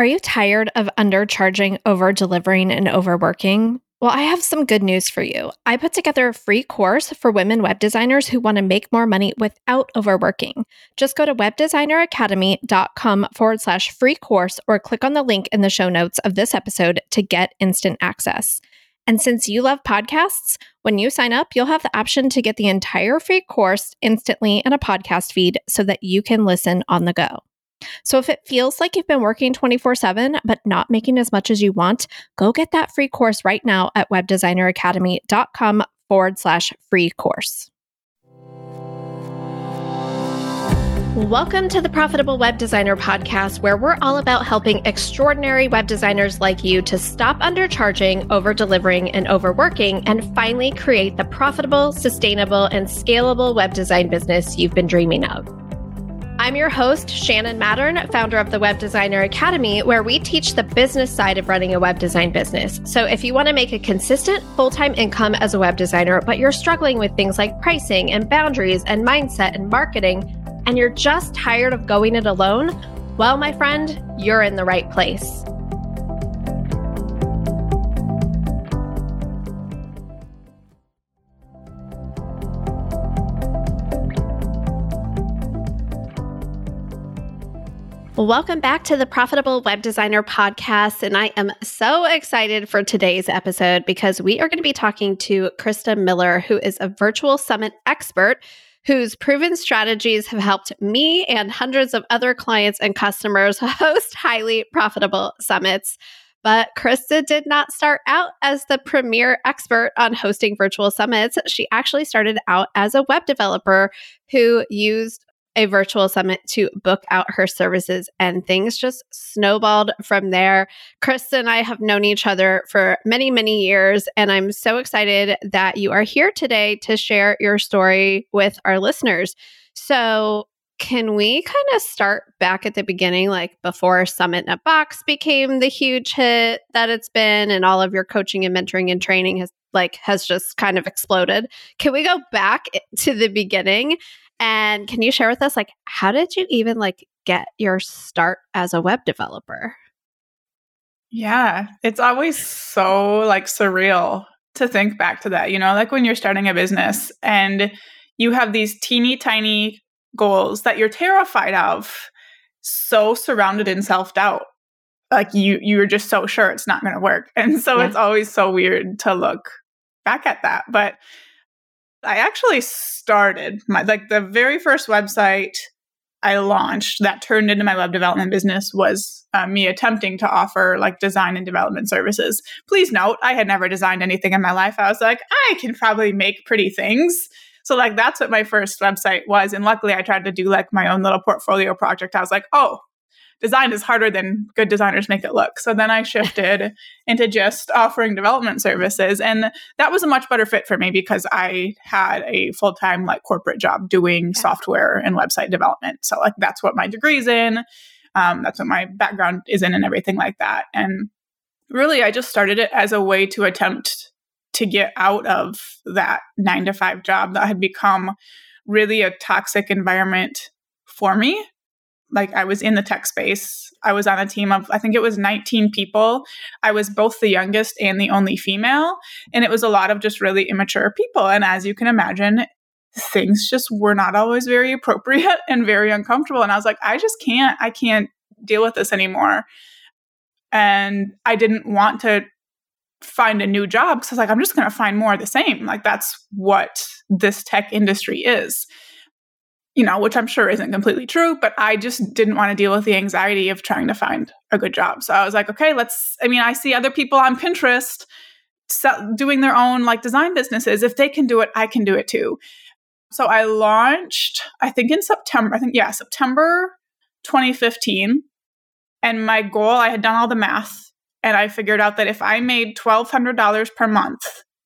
Are you tired of undercharging, over delivering, and overworking? Well, I have some good news for you. I put together a free course for women web designers who want to make more money without overworking. Just go to webdesigneracademy.com forward slash free course or click on the link in the show notes of this episode to get instant access. And since you love podcasts, when you sign up, you'll have the option to get the entire free course instantly in a podcast feed so that you can listen on the go. So if it feels like you've been working 24 7, but not making as much as you want, go get that free course right now at webdesigneracademy.com forward slash free course. Welcome to the Profitable Web Designer Podcast, where we're all about helping extraordinary web designers like you to stop undercharging, over delivering, and overworking, and finally create the profitable, sustainable, and scalable web design business you've been dreaming of. I'm your host, Shannon Mattern, founder of the Web Designer Academy, where we teach the business side of running a web design business. So if you want to make a consistent full time income as a web designer, but you're struggling with things like pricing and boundaries and mindset and marketing, and you're just tired of going it alone, well, my friend, you're in the right place. Welcome back to the Profitable Web Designer Podcast. And I am so excited for today's episode because we are going to be talking to Krista Miller, who is a virtual summit expert whose proven strategies have helped me and hundreds of other clients and customers host highly profitable summits. But Krista did not start out as the premier expert on hosting virtual summits. She actually started out as a web developer who used a virtual summit to book out her services, and things just snowballed from there. Krista and I have known each other for many, many years, and I'm so excited that you are here today to share your story with our listeners. So, can we kind of start back at the beginning, like before Summit in a Box became the huge hit that it's been, and all of your coaching and mentoring and training has like has just kind of exploded. Can we go back eh, to the beginning and can you share with us like how did you even like get your start as a web developer? Yeah, it's always so like surreal to think back to that. You know, like when you're starting a business and you have these teeny tiny goals that you're terrified of, so surrounded in self-doubt. Like you you're just so sure it's not going to work. And so yeah. it's always so weird to look back at that. But I actually started my like the very first website I launched that turned into my web development business was uh, me attempting to offer like design and development services. Please note, I had never designed anything in my life. I was like, I can probably make pretty things. So like that's what my first website was. And luckily I tried to do like my own little portfolio project. I was like, oh, design is harder than good designers make it look. So then I shifted into just offering development services. And that was a much better fit for me because I had a full time like corporate job doing software and website development. So like that's what my degree's in. Um, that's what my background is in and everything like that. And really, I just started it as a way to attempt to get out of that nine to five job that had become really a toxic environment for me like I was in the tech space. I was on a team of I think it was 19 people. I was both the youngest and the only female, and it was a lot of just really immature people. And as you can imagine, things just were not always very appropriate and very uncomfortable. And I was like, I just can't, I can't deal with this anymore. And I didn't want to find a new job because I was like, I'm just going to find more of the same. Like that's what this tech industry is you know, which I'm sure isn't completely true, but I just didn't want to deal with the anxiety of trying to find a good job. So I was like, okay, let's, I mean, I see other people on Pinterest doing their own like design businesses. If they can do it, I can do it too. So I launched, I think in September, I think, yeah, September 2015. And my goal, I had done all the math and I figured out that if I made $1,200 per month,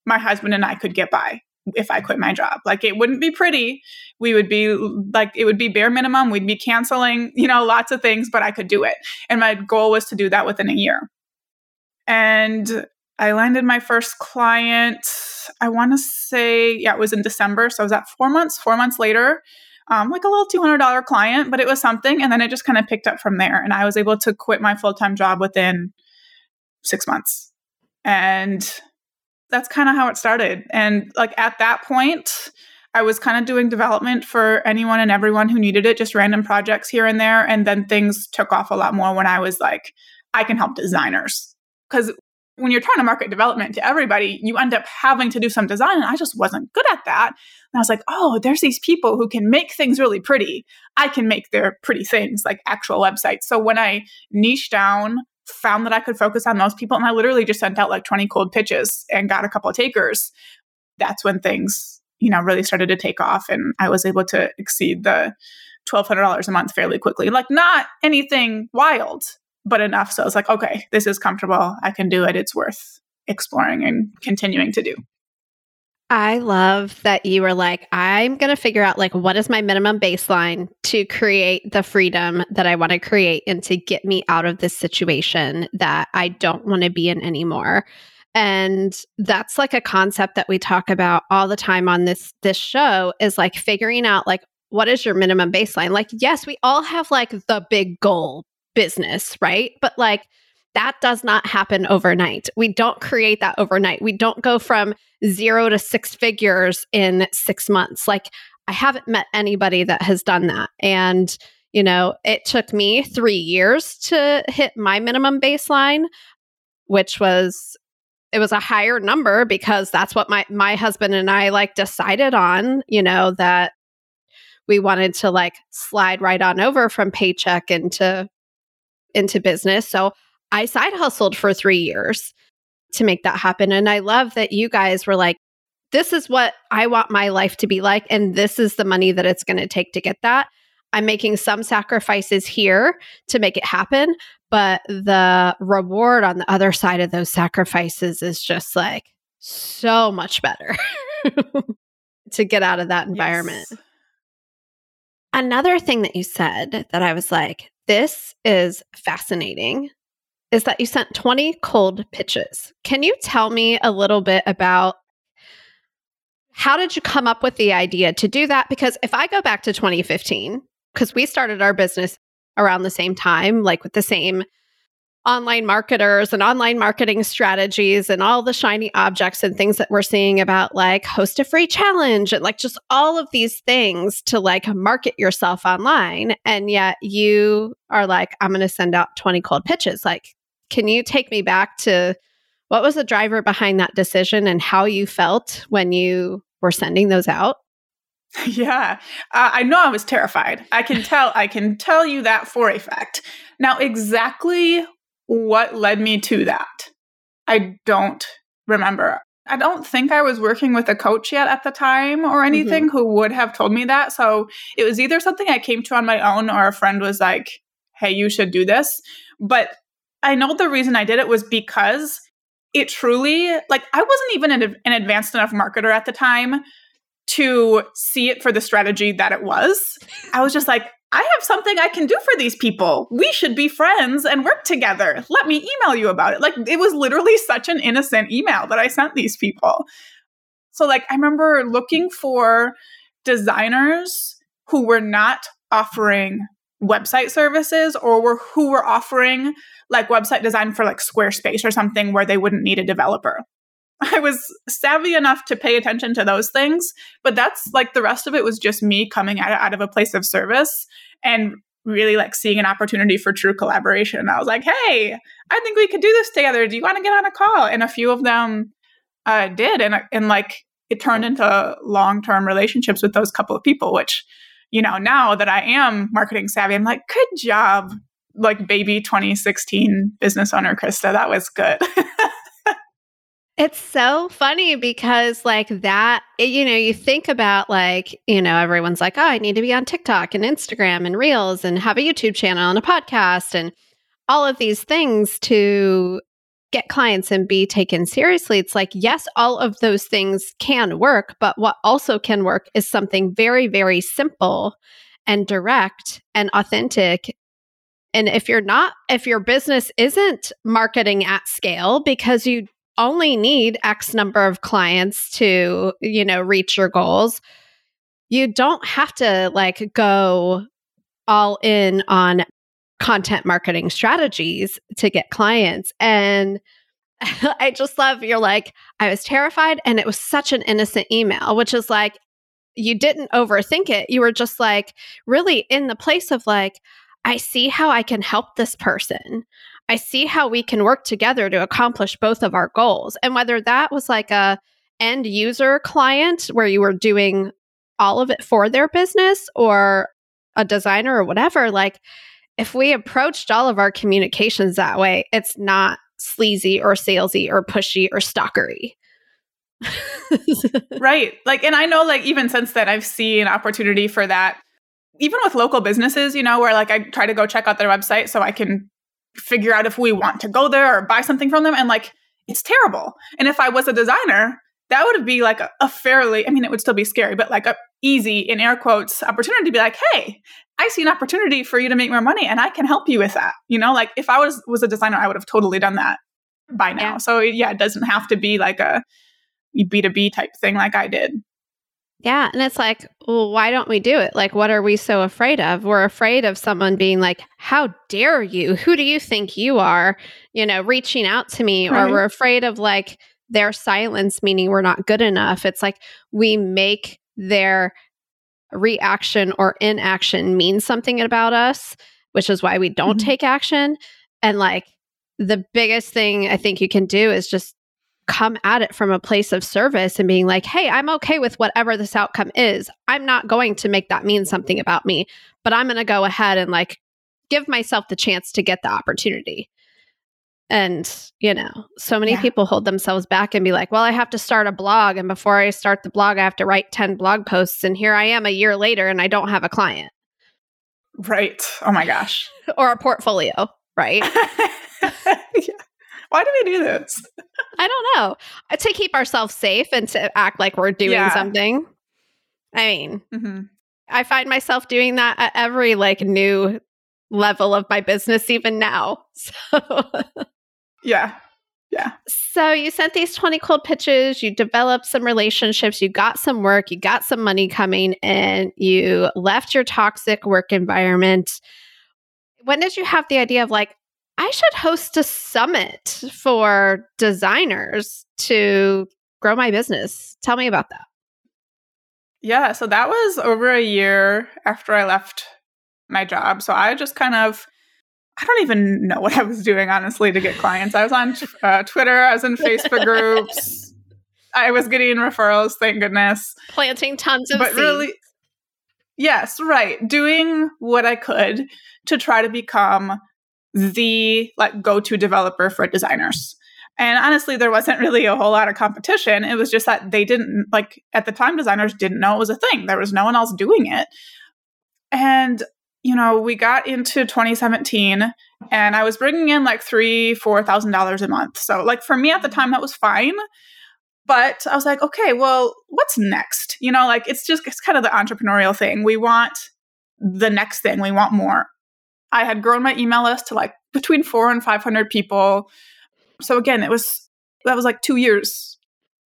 my husband and I could get by if I quit my job. Like it wouldn't be pretty. We would be like it would be bare minimum. We'd be canceling, you know, lots of things, but I could do it. And my goal was to do that within a year. And I landed my first client, I want to say, yeah, it was in December. So I was at four months. Four months later, um, like a little $200 client, but it was something. And then it just kind of picked up from there. And I was able to quit my full time job within six months. And that's kind of how it started. And like at that point, I was kind of doing development for anyone and everyone who needed it, just random projects here and there. And then things took off a lot more when I was like, I can help designers. Because when you're trying to market development to everybody, you end up having to do some design. And I just wasn't good at that. And I was like, oh, there's these people who can make things really pretty. I can make their pretty things like actual websites. So when I niche down, found that I could focus on those people, and I literally just sent out like 20 cold pitches and got a couple of takers, that's when things, you know, really started to take off. And I was able to exceed the $1,200 a month fairly quickly. Like, not anything wild, but enough. So I was like, okay, this is comfortable. I can do it. It's worth exploring and continuing to do. I love that you were like, I'm going to figure out like what is my minimum baseline to create the freedom that I want to create and to get me out of this situation that I don't want to be in anymore. And that's like a concept that we talk about all the time on this this show is like figuring out like what is your minimum baseline? Like yes, we all have like the big goal business, right? But like that does not happen overnight. We don't create that overnight. We don't go from zero to six figures in six months. Like, I haven't met anybody that has done that. And, you know, it took me three years to hit my minimum baseline, which was it was a higher number because that's what my my husband and I like decided on, you know, that we wanted to like slide right on over from paycheck into into business. So I side hustled for three years to make that happen. And I love that you guys were like, this is what I want my life to be like. And this is the money that it's going to take to get that. I'm making some sacrifices here to make it happen. But the reward on the other side of those sacrifices is just like so much better to get out of that environment. Yes. Another thing that you said that I was like, this is fascinating is that you sent 20 cold pitches. Can you tell me a little bit about how did you come up with the idea to do that? Because if I go back to 2015, because we started our business around the same time, like with the same online marketers and online marketing strategies and all the shiny objects and things that we're seeing about like host a free challenge and like just all of these things to like market yourself online. And yet you are like, I'm going to send out 20 cold pitches. Like, can you take me back to what was the driver behind that decision and how you felt when you were sending those out? Yeah, uh, I know I was terrified. I can tell. I can tell you that for a fact. Now, exactly what led me to that, I don't remember. I don't think I was working with a coach yet at the time or anything mm-hmm. who would have told me that. So it was either something I came to on my own or a friend was like, "Hey, you should do this." But I know the reason I did it was because it truly, like, I wasn't even an, an advanced enough marketer at the time to see it for the strategy that it was. I was just like, I have something I can do for these people. We should be friends and work together. Let me email you about it. Like, it was literally such an innocent email that I sent these people. So, like, I remember looking for designers who were not offering website services or were who were offering like website design for like Squarespace or something where they wouldn't need a developer. I was savvy enough to pay attention to those things, but that's like the rest of it was just me coming at it out of a place of service and really like seeing an opportunity for true collaboration. And I was like, hey, I think we could do this together. Do you want to get on a call? And a few of them uh, did. And, and like it turned into long term relationships with those couple of people, which, you know, now that I am marketing savvy, I'm like, good job, like baby 2016 business owner Krista. That was good. It's so funny because, like, that, you know, you think about, like, you know, everyone's like, oh, I need to be on TikTok and Instagram and Reels and have a YouTube channel and a podcast and all of these things to get clients and be taken seriously. It's like, yes, all of those things can work, but what also can work is something very, very simple and direct and authentic and if you're not, if your business isn't marketing at scale because you only need X number of clients to, you know, reach your goals, you don't have to like go all in on content marketing strategies to get clients. And I just love you're like, I was terrified and it was such an innocent email, which is like, you didn't overthink it. You were just like, really in the place of like, I see how I can help this person. I see how we can work together to accomplish both of our goals. And whether that was like a end user client where you were doing all of it for their business or a designer or whatever, like if we approached all of our communications that way, it's not sleazy or salesy or pushy or stalkery. right. Like, and I know, like, even since then, I've seen opportunity for that, even with local businesses, you know, where like I try to go check out their website so I can figure out if we want to go there or buy something from them. And like, it's terrible. And if I was a designer, that would be like a, a, fairly, I mean, it would still be scary, but like a easy, in air quotes, opportunity to be like, hey, I see an opportunity for you to make more money and I can help you with that. You know, like if I was was a designer, I would have totally done that by now. Yeah. So yeah, it doesn't have to be like a B2B type thing like I did. Yeah. And it's like, well, why don't we do it? Like, what are we so afraid of? We're afraid of someone being like, how dare you? Who do you think you are? You know, reaching out to me. Right. Or we're afraid of like their silence, meaning we're not good enough. It's like we make their reaction or inaction means something about us, which is why we don't mm-hmm. take action. And like the biggest thing I think you can do is just come at it from a place of service and being like, hey, I'm okay with whatever this outcome is. I'm not going to make that mean something about me, but I'm going to go ahead and like give myself the chance to get the opportunity. And, you know, so many yeah. people hold themselves back and be like, well, I have to start a blog. And before I start the blog, I have to write 10 blog posts. And here I am a year later and I don't have a client. Right. Oh my gosh. or a portfolio, right? yeah. Why do we do this? I don't know. Uh, to keep ourselves safe and to act like we're doing yeah. something. I mean, mm-hmm. I find myself doing that at every like new level of my business, even now. So, yeah. Yeah. So you sent these 20 cold pitches, you developed some relationships, you got some work, you got some money coming and you left your toxic work environment. When did you have the idea of like, I should host a summit for designers to grow my business. Tell me about that. Yeah, so that was over a year after I left my job. So I just kind of, I don't even know what I was doing, honestly, to get clients. I was on uh, Twitter, I was in Facebook groups, I was getting referrals, thank goodness. Planting tons of but seeds. really, yes, right. Doing what I could to try to become the like go-to developer for designers. And honestly, there wasn't really a whole lot of competition. It was just that they didn't like at the time designers didn't know it was a thing. There was no one else doing it. And you know, we got into 2017 and I was bringing in like three, four thousand dollars a month. So like for me at the time, that was fine. But I was like, okay, well, what's next? You know, like it's just it's kind of the entrepreneurial thing. We want the next thing. We want more. I had grown my email list to like between four and 500 people. So again, it was, that was like two years.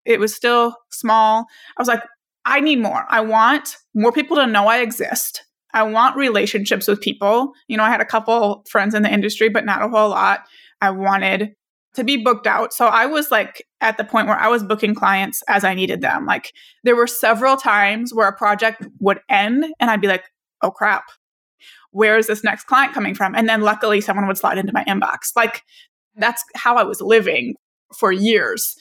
It was still small. I was like, I need more. I want more people to know I exist. I want relationships with people. You know, I had a couple friends in the industry, but not a whole lot. I wanted to be booked out. So I was like at the point where I was booking clients as I needed them. Like there were several times where a project would end and I'd be like, oh crap, where is this next client coming from? And then luckily someone would slide into my inbox. Like that's how I was living for years.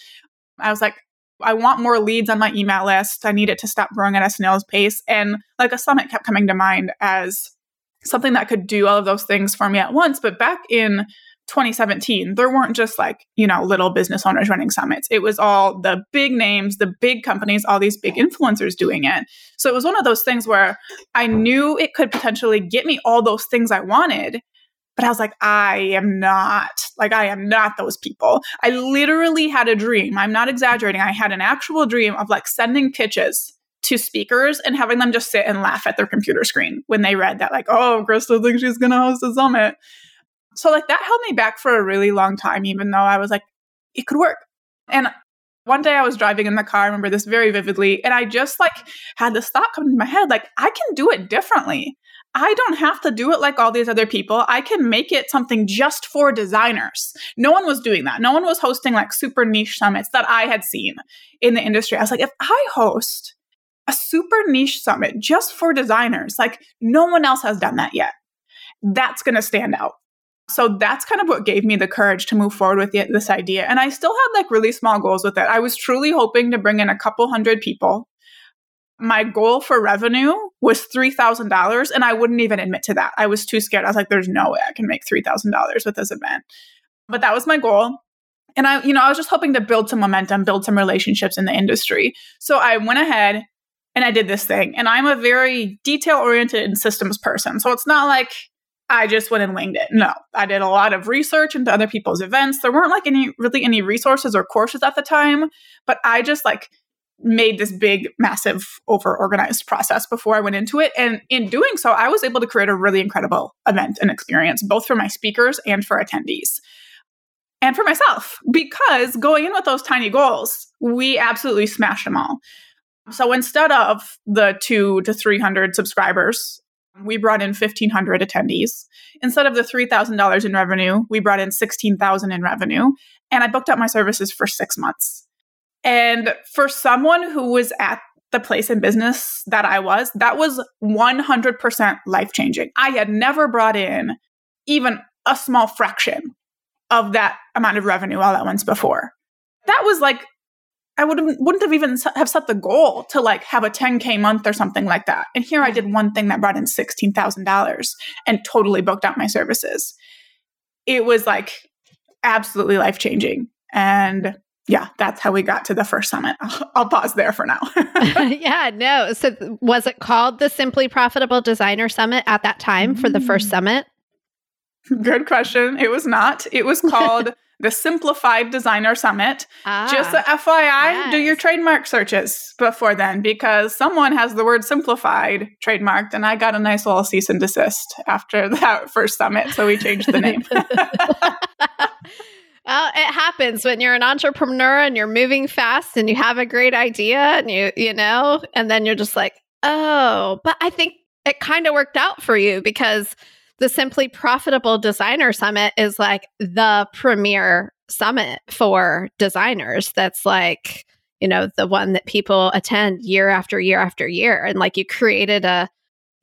I was like, I want more leads on my email list. I need it to stop growing at a snail's pace. And like a summit kept coming to mind as something that could do all of those things for me at once. But back in 2017, there weren't just like, you know, little business owners running summits. It was all the big names, the big companies, all these big influencers doing it. So it was one of those things where I knew it could potentially get me all those things I wanted. But I was like, I am not, like, I am not those people. I literally had a dream. I'm not exaggerating. I had an actual dream of like sending pitches to speakers and having them just sit and laugh at their computer screen when they read that, like, oh, Krista thinks she's going to host a summit. So like that held me back for a really long time, even though I was like, it could work. And One day I was driving in the car, I remember this very vividly, and I just like had this thought come into my head like, I can do it differently. I don't have to do it like all these other people. I can make it something just for designers. No one was doing that. No one was hosting like super niche summits that I had seen in the industry. I was like, if I host a super niche summit just for designers, like no one else has done that yet, that's going to stand out. So that's kind of what gave me the courage to move forward with the, this idea. And I still had like really small goals with it. I was truly hoping to bring in a couple hundred people. My goal for revenue was $3,000 and I wouldn't even admit to that. I was too scared. I was like, there's no way I can make $3,000 with this event. But that was my goal. And I, you know, I was just hoping to build some momentum, build some relationships in the industry. So I went ahead and I did this thing. And I'm a very detail oriented and systems person. So it's not like I just went and winged it. No, I did a lot of research into other people's events. There weren't like any really any resources or courses at the time, but I just like made this big, massive, over organized process before I went into it. And in doing so, I was able to create a really incredible event and experience, both for my speakers and for attendees. And for myself, because going in with those tiny goals, we absolutely smashed them all. So instead of the two to 300 subscribers we brought in 1500 attendees instead of the $3000 in revenue we brought in 16000 in revenue and i booked out my services for six months and for someone who was at the place in business that i was that was 100% life changing i had never brought in even a small fraction of that amount of revenue all at once before that was like I would have, wouldn't have even have set the goal to like have a 10k month or something like that. And here I did one thing that brought in $16,000 and totally booked out my services. It was like absolutely life changing. And yeah, that's how we got to the first summit. I'll, I'll pause there for now. yeah, no. So was it called the Simply Profitable Designer Summit at that time for the first mm. summit? Good question. It was not. It was called the Simplified Designer Summit. Ah, Just a FYI, yes. do your trademark searches before then because someone has the word simplified trademarked, and I got a nice little cease and desist after that first summit. So we changed the name. Well, it happens when you're an entrepreneur and you're moving fast and you have a great idea and you, you know, and then you're just like, oh, but I think it kind of worked out for you because the Simply Profitable Designer Summit is like the premier summit for designers. That's like, you know, the one that people attend year after year after year. And like you created a,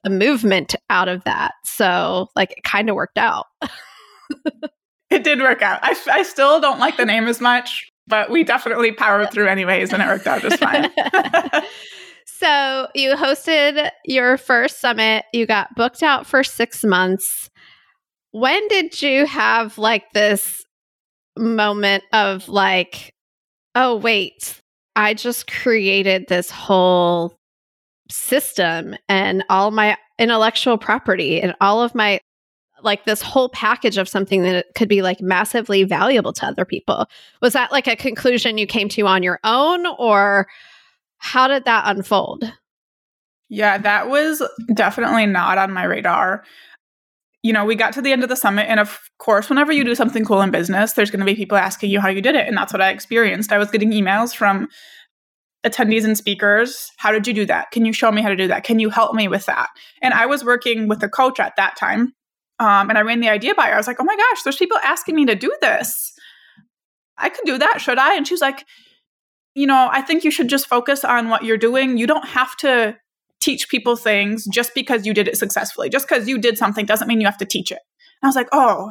a movement out of that. So, like, it kind of worked out. it did work out. I, I still don't like the name as much, but we definitely powered through anyways, and it worked out just fine. So you hosted your first summit, you got booked out for six months. When did you have like this moment of like, oh, wait, I just created this whole system and all my intellectual property and all of my like this whole package of something that could be like massively valuable to other people. Was that like a conclusion you came to on your own or how did that unfold? Yeah, that was definitely not on my radar. You know, we got to the end of the summit, and of course, whenever you do something cool in business, there's going to be people asking you how you did it. And that's what I experienced. I was getting emails from attendees and speakers. How did you do that? Can you show me how to do that? Can you help me with that? And I was working with a coach at that time. Um, and I ran the idea by her. I was like, oh my gosh, there's people asking me to do this. I could do that, should I? And she was like, you know, I think you should just focus on what you're doing. You don't have to teach people things just because you did it successfully. Just because you did something doesn't mean you have to teach it. And I was like, oh,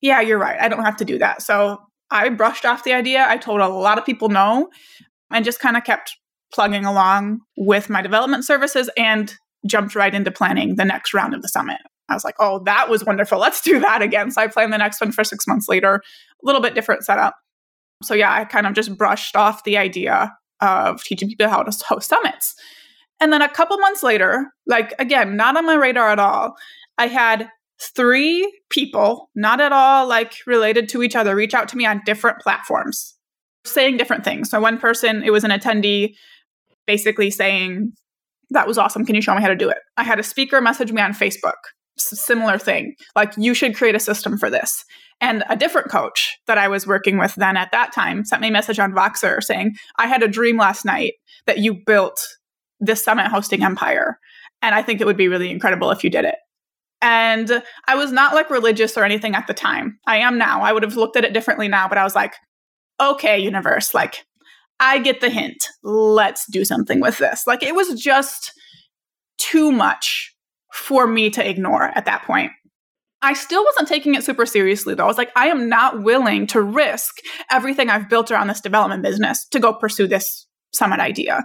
yeah, you're right. I don't have to do that. So I brushed off the idea. I told a lot of people no and just kind of kept plugging along with my development services and jumped right into planning the next round of the summit. I was like, oh, that was wonderful. Let's do that again. So I planned the next one for six months later, a little bit different setup. So yeah, I kind of just brushed off the idea of teaching people how to host summits. And then a couple months later, like again, not on my radar at all, I had three people, not at all like related to each other, reach out to me on different platforms saying different things. So one person, it was an attendee basically saying, that was awesome. Can you show me how to do it? I had a speaker message me on Facebook similar thing. Like, you should create a system for this. And a different coach that I was working with then at that time sent me a message on Voxer saying, I had a dream last night that you built this summit hosting empire. And I think it would be really incredible if you did it. And I was not like religious or anything at the time. I am now. I would have looked at it differently now, but I was like, okay, universe, like, I get the hint. Let's do something with this. Like, it was just too much for me to ignore at that point. I still wasn't taking it super seriously though. I was like, I am not willing to risk everything I've built around this development business to go pursue this summit idea.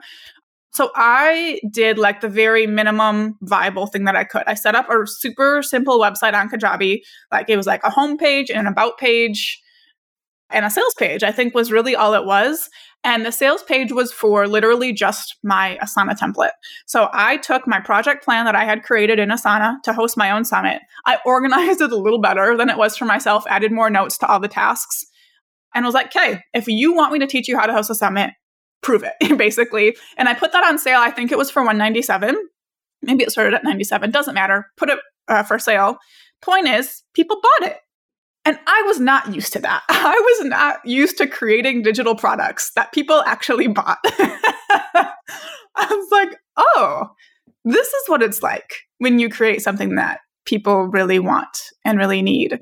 So I did like the very minimum viable thing that I could. I set up a super simple website on Kajabi. Like it was like a homepage and an about page and a sales page, I think was really all it was. And the sales page was for literally just my Asana template. So I took my project plan that I had created in Asana to host my own summit. I organized it a little better than it was for myself, added more notes to all the tasks, and was like, okay, if you want me to teach you how to host a summit, prove it, basically. And I put that on sale. I think it was for 197. Maybe it started at 97. Doesn't matter. Put it uh, for sale. Point is, people bought it. And I was not used to that. I was not used to creating digital products that people actually bought. I was like, oh, this is what it's like when you create something that people really want and really need.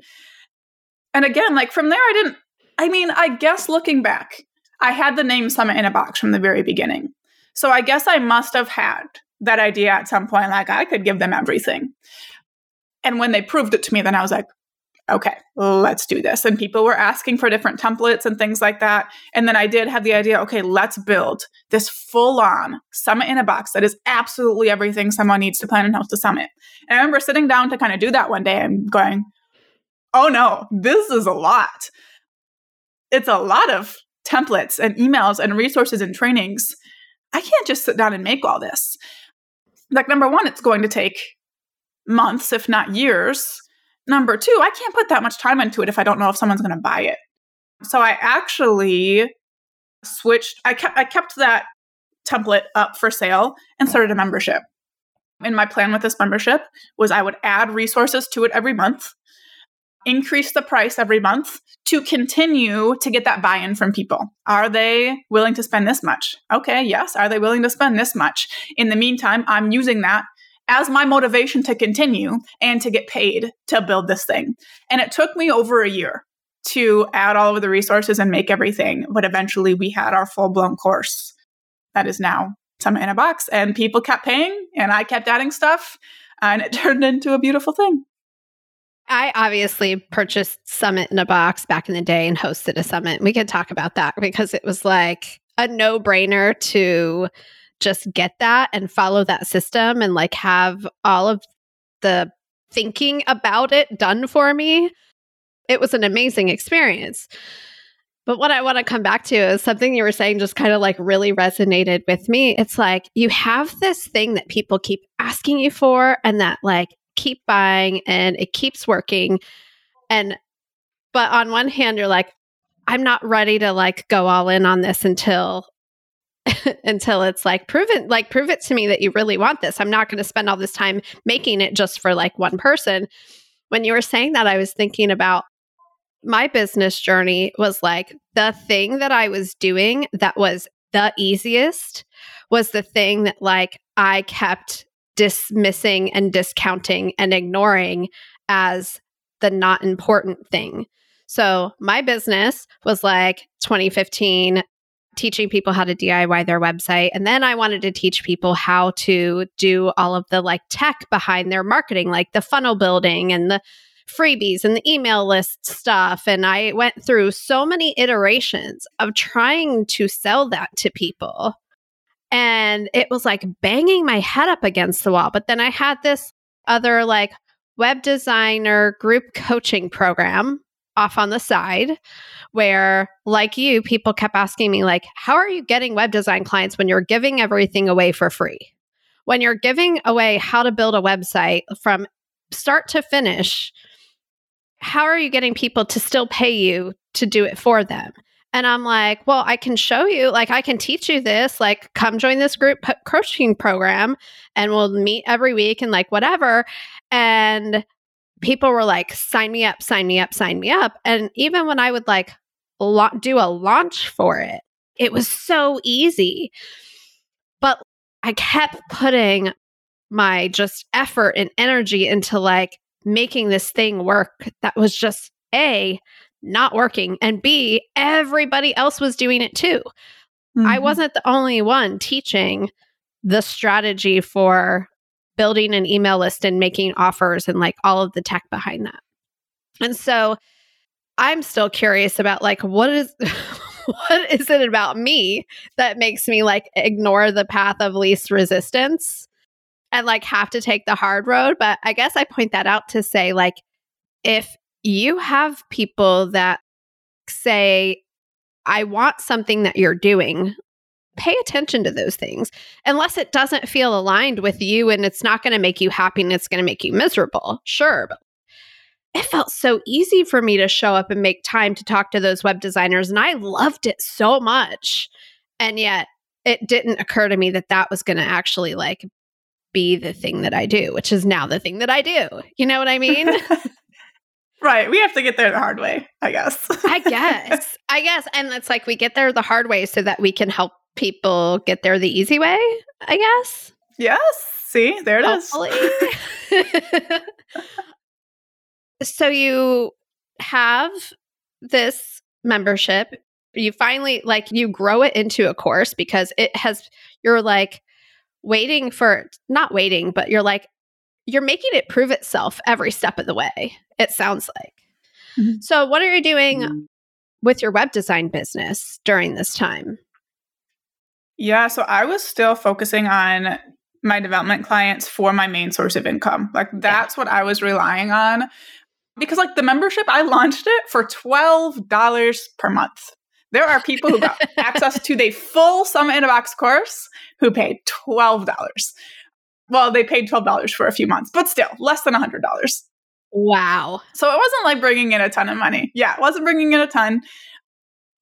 And again, like from there, I didn't, I mean, I guess looking back, I had the name Summit in a Box from the very beginning. So I guess I must have had that idea at some point, like I could give them everything. And when they proved it to me, then I was like, okay, let's do this. And people were asking for different templates and things like that. And then I did have the idea, okay, let's build this full on summit in a box that is absolutely everything someone needs to plan and host a summit. And I remember sitting down to kind of do that one day and going, oh no, this is a lot. It's a lot of templates and emails and resources and trainings. I can't just sit down and make all this. Like, number one, it's going to take months, if not years Number two, I can't put that much time into it if I don't know if someone's going to buy it. So I actually switched, I kept, I kept that template up for sale and started a membership. And my plan with this membership was I would add resources to it every month, increase the price every month to continue to get that buy in from people. Are they willing to spend this much? Okay, yes. Are they willing to spend this much? In the meantime, I'm using that as my motivation to continue and to get paid to build this thing. And it took me over a year to add all of the resources and make everything. But eventually we had our full blown course that is now Summit in a Box. And people kept paying and I kept adding stuff and it turned into a beautiful thing. I obviously purchased Summit in a Box back in the day and hosted a summit. We could talk about that because it was like a no brainer to just get that and follow that system and like have all of the thinking about it done for me, it was an amazing experience. But what I want to come back to is something you were saying just kind of like really resonated with me. It's like you have this thing that people keep asking you for and that like keep buying and it keeps working. And, but on one hand, you're like, I'm not ready to like go all in on this until until it's like prove it like prove it to me that you really want this. I'm not going to spend all this time making it just for like one person. When you were saying that i was thinking about my business journey was like the thing that i was doing that was the easiest was the thing that like i kept dismissing and discounting and ignoring as the not important thing. So my business was like 2015 teaching people how to DIY their website. And then I wanted to teach people how to do all of the like tech behind their marketing, like the funnel building and the freebies and the email list stuff. And I went through so many iterations of trying to sell that to people. And it was like banging my head up against the wall. But then I had this other like web designer group coaching program off on the side where like you people kept asking me like how are you getting web design clients when you're giving everything away for free when you're giving away how to build a website from start to finish how are you getting people to still pay you to do it for them And I'm like, well, I can show you, like, I can teach you this. Like, come join this group coaching program and we'll meet every week and like whatever. And people were like, sign me up, sign me up, sign me up. And even when I would like lo- do a launch for it, it was so easy. But I kept putting my just effort and energy into like making this thing work that was just A, not working, and B, everybody else was doing it too. Mm-hmm. I wasn't the only one teaching the strategy for building an email list and making offers and like all of the tech behind that. And so I'm still curious about like what is what is it about me that makes me like ignore the path of least resistance and like have to take the hard road. But I guess I point that out to say, like, if you have people that say, I want something that you're doing, pay attention to those things. Unless it doesn't feel aligned with you and it's not going to make you happy and it's going to make you miserable. Sure. But it felt so easy for me to show up and make time to talk to those web designers. And I loved it so much. And yet it didn't occur to me that that was going to actually like be the thing that I do, which is now the thing that I do. You know what I mean? right. We have to get there the hard way, I guess. I guess. I guess. And it's like we get there the hard way so that we can help people get there the easy way, I guess. Yes. See, there it Hopefully. is. so you have this membership. You finally like you grow it into a course because it has you're like waiting for not waiting, but you're like you're making it prove itself every step of the way. It sounds like. Mm-hmm. So, what are you doing mm-hmm. with your web design business during this time? Yeah, so I was still focusing on my development clients for my main source of income. Like that's yeah. what I was relying on. Because like the membership, I launched it for $12 per month. There are people who got access to the full Summit in a Box course who paid $12. Well, they paid $12 for a few months, but still less than $100. Wow. So it wasn't like bringing in a ton of money. Yeah, it wasn't bringing in a ton.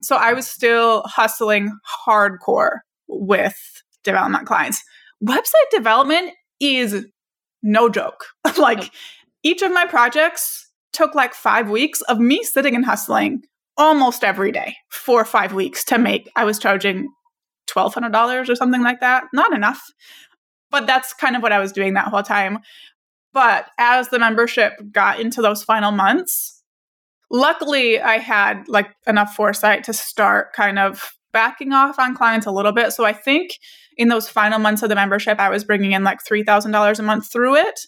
So I was still hustling hardcore with development clients. Website development is no joke. like each of my projects took like five weeks of me sitting and hustling almost every day for five weeks to make, I was charging $1,200 or something like that. Not enough. But that's kind of what I was doing that whole time. But as the membership got into those final months, luckily I had like enough foresight to start kind of backing off on clients a little bit. So I think in those final months of the membership, I was bringing in like $3,000 a month through it.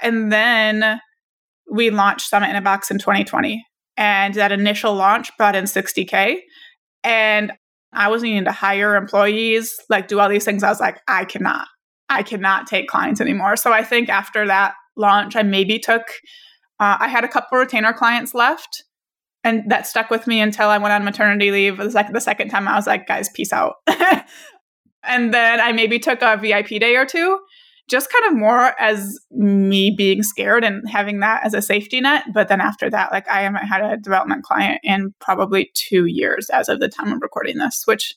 And then we launched Summit in a Box in 2020 and that initial launch brought in 60K. And I was needing to hire employees, like do all these things. I was like, I cannot, I cannot take clients anymore. So I think after that launch, I maybe took, uh, I had a couple retainer clients left. And that stuck with me until I went on maternity leave. Was like the second time I was like, guys, peace out. and then I maybe took a VIP day or two just kind of more as me being scared and having that as a safety net. But then after that, like I haven't had a development client in probably two years as of the time of recording this, which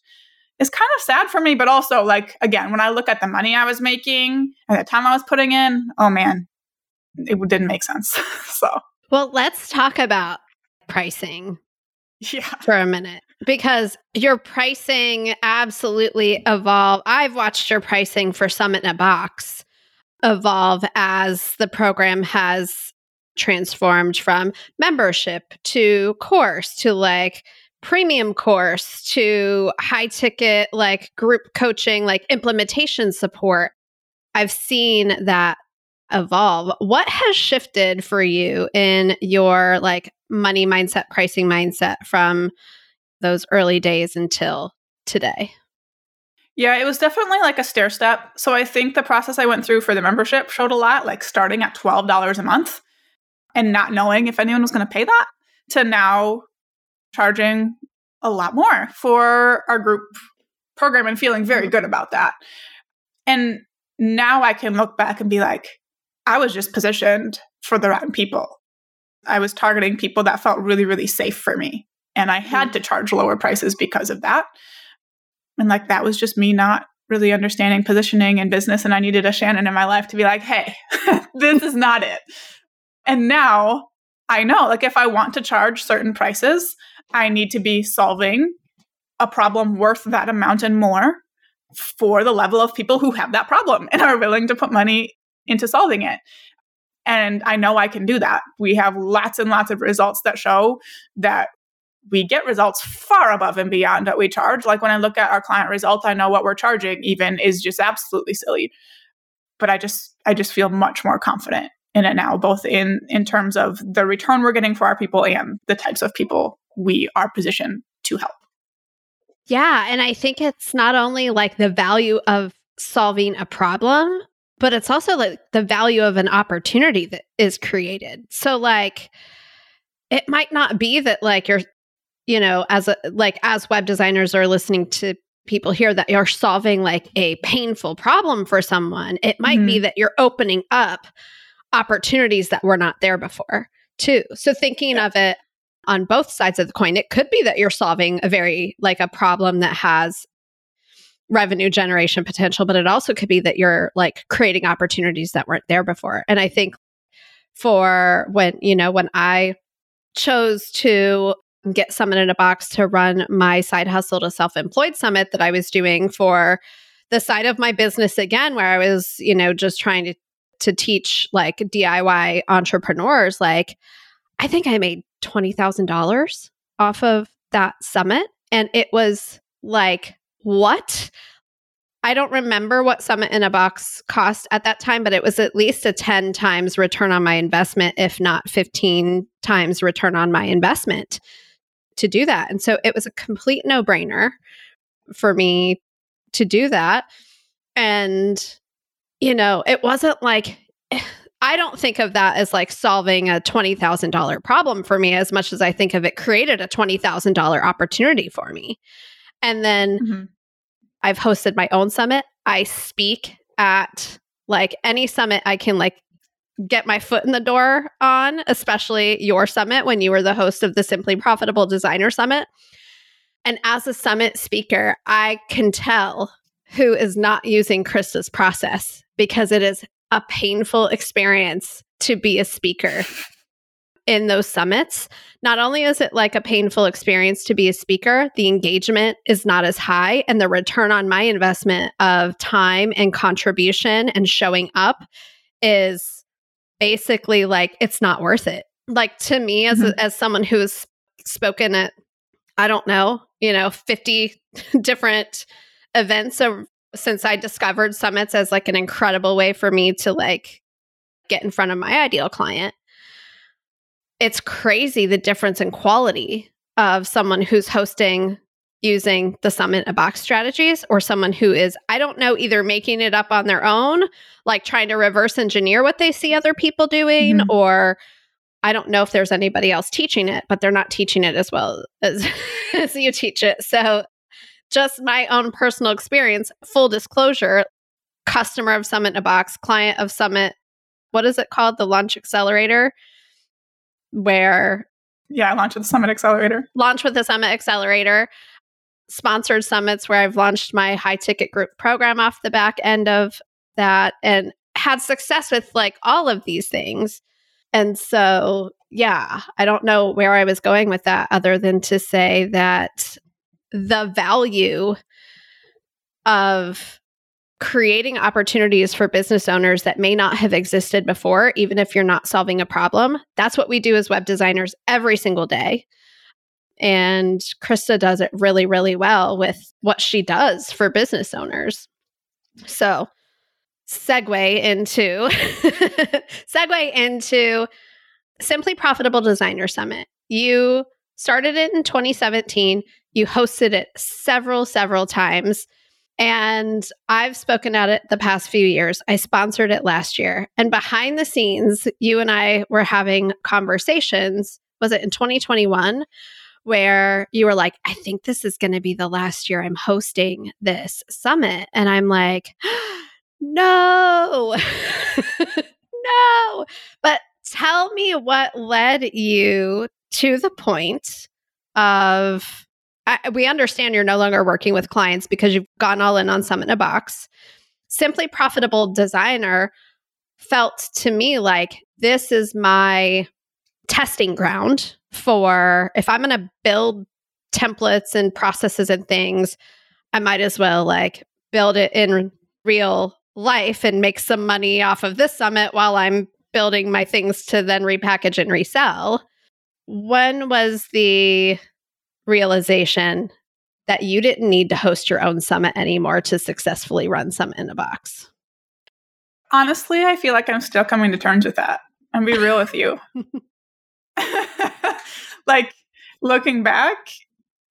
is kind of sad for me. But also, like, again, when I look at the money I was making and the time I was putting in, oh man, it didn't make sense. so, well, let's talk about pricing yeah. for a minute because your pricing absolutely evolve. I've watched your pricing for Summit in a Box evolve as the program has transformed from membership to course to like premium course to high ticket like group coaching like implementation support i've seen that evolve what has shifted for you in your like money mindset pricing mindset from those early days until today? Yeah, it was definitely like a stair step. So I think the process I went through for the membership showed a lot, like starting at $12 a month and not knowing if anyone was going to pay that to now charging a lot more for our group program and feeling very mm-hmm. good about that. And now I can look back and be like, I was just positioned for the wrong people. I was targeting people that felt really, really safe for me And I had mm. to charge lower prices because of that. And like that was just me not really understanding positioning and business. And I needed a Shannon in my life to be like, hey, this is not it. And now I know, like, if I want to charge certain prices, I need to be solving a problem worth that amount and more for the level of people who have that problem and are willing to put money into solving it. And I know I can do that. We have lots and lots of results that show that we get results far above and beyond what we charge. Like when I look at our client results, I know what we're charging even is just absolutely silly. But I just I just feel much more confident in it now, both in in terms of the return we're getting for our people and the types of people we are positioned to help. Yeah, and I think it's not only like the value of solving a problem, but it's also like the value of an opportunity that is created. So like it might not be that like you're you know, as a like as web designers are listening to people here that you're solving like a painful problem for someone, it might mm-hmm. be that you're opening up opportunities that were not there before, too. So thinking yeah. of it on both sides of the coin, it could be that you're solving a very like a problem that has revenue generation potential, but it also could be that you're like creating opportunities that weren't there before. And I think for when, you know, when I chose to get Summit in a Box to run my side hustle to self employed summit that I was doing for the side of my business again, where I was, you know, just trying to to teach like DIY entrepreneurs, like I think I made twenty thousand dollars off of that summit. And it was like, what? I don't remember what Summit in a Box cost at that time, but it was at least a 10 times return on my investment, if not 15 times return on my investment to do that. And so it was a complete no brainer for me to do that. And, you know, it wasn't like, I don't think of that as like solving a $20,000 problem for me as much as I think of it created a $20,000 opportunity for me. And then mm-hmm. I've hosted my own summit. I speak at like any summit I can like get my foot in the door on, especially your summit when you were the host of the Simply Profitable Designer Summit. And as a summit speaker, I can tell who is not using Krista's process because it is a painful experience to be a speaker in those summits. Not only is it like a painful experience to be a speaker, the engagement is not as high, and the return on my investment of time and contribution and showing up is basically like it's not worth it. Like to me as mm-hmm. as someone who's spoken at I don't know, you know, 50 different events of, since I discovered summits as like an incredible way for me to like get in front of my ideal client. It's crazy the difference in quality of someone who's hosting using the summit a box strategies or someone who is i don't know either making it up on their own like trying to reverse engineer what they see other people doing mm-hmm. or i don't know if there's anybody else teaching it but they're not teaching it as well as as you teach it. So just my own personal experience full disclosure customer of summit in a box client of summit what is it called? The launch accelerator where yeah, I launch with the Summit Accelerator. Launch with the Summit Accelerator sponsored summits where I've launched my high ticket group program off the back end of that and had success with like all of these things. And so, yeah, I don't know where I was going with that other than to say that the value of creating opportunities for business owners that may not have existed before, even if you're not solving a problem. That's what we do as web designers every single day. And Krista does it really, really well with what she does for business owners. So, segue into segue into Simply Profitable Designer Summit. You started it in 2017. You hosted it several, several times. And I've spoken at it the past few years. I sponsored it last year. And behind the scenes, you and I were having conversations. Was it in 2021? where you were like, I think this is going to be the last year I'm hosting this summit. And I'm like, no, no. But tell me what led you to the point of I, we understand you're no longer working with clients because you've gone all in on Summit in a Box. Simply Profitable Designer felt to me like this is my testing ground for if I'm going to build templates and processes and things, I might as well like build it in real life and make some money off of this summit while I'm building my things to then repackage and resell. When was the realization that you didn't need to host your own summit anymore to successfully run Summit in a Box? Honestly, I feel like I'm still coming to terms with that. I'm be real with you. like looking back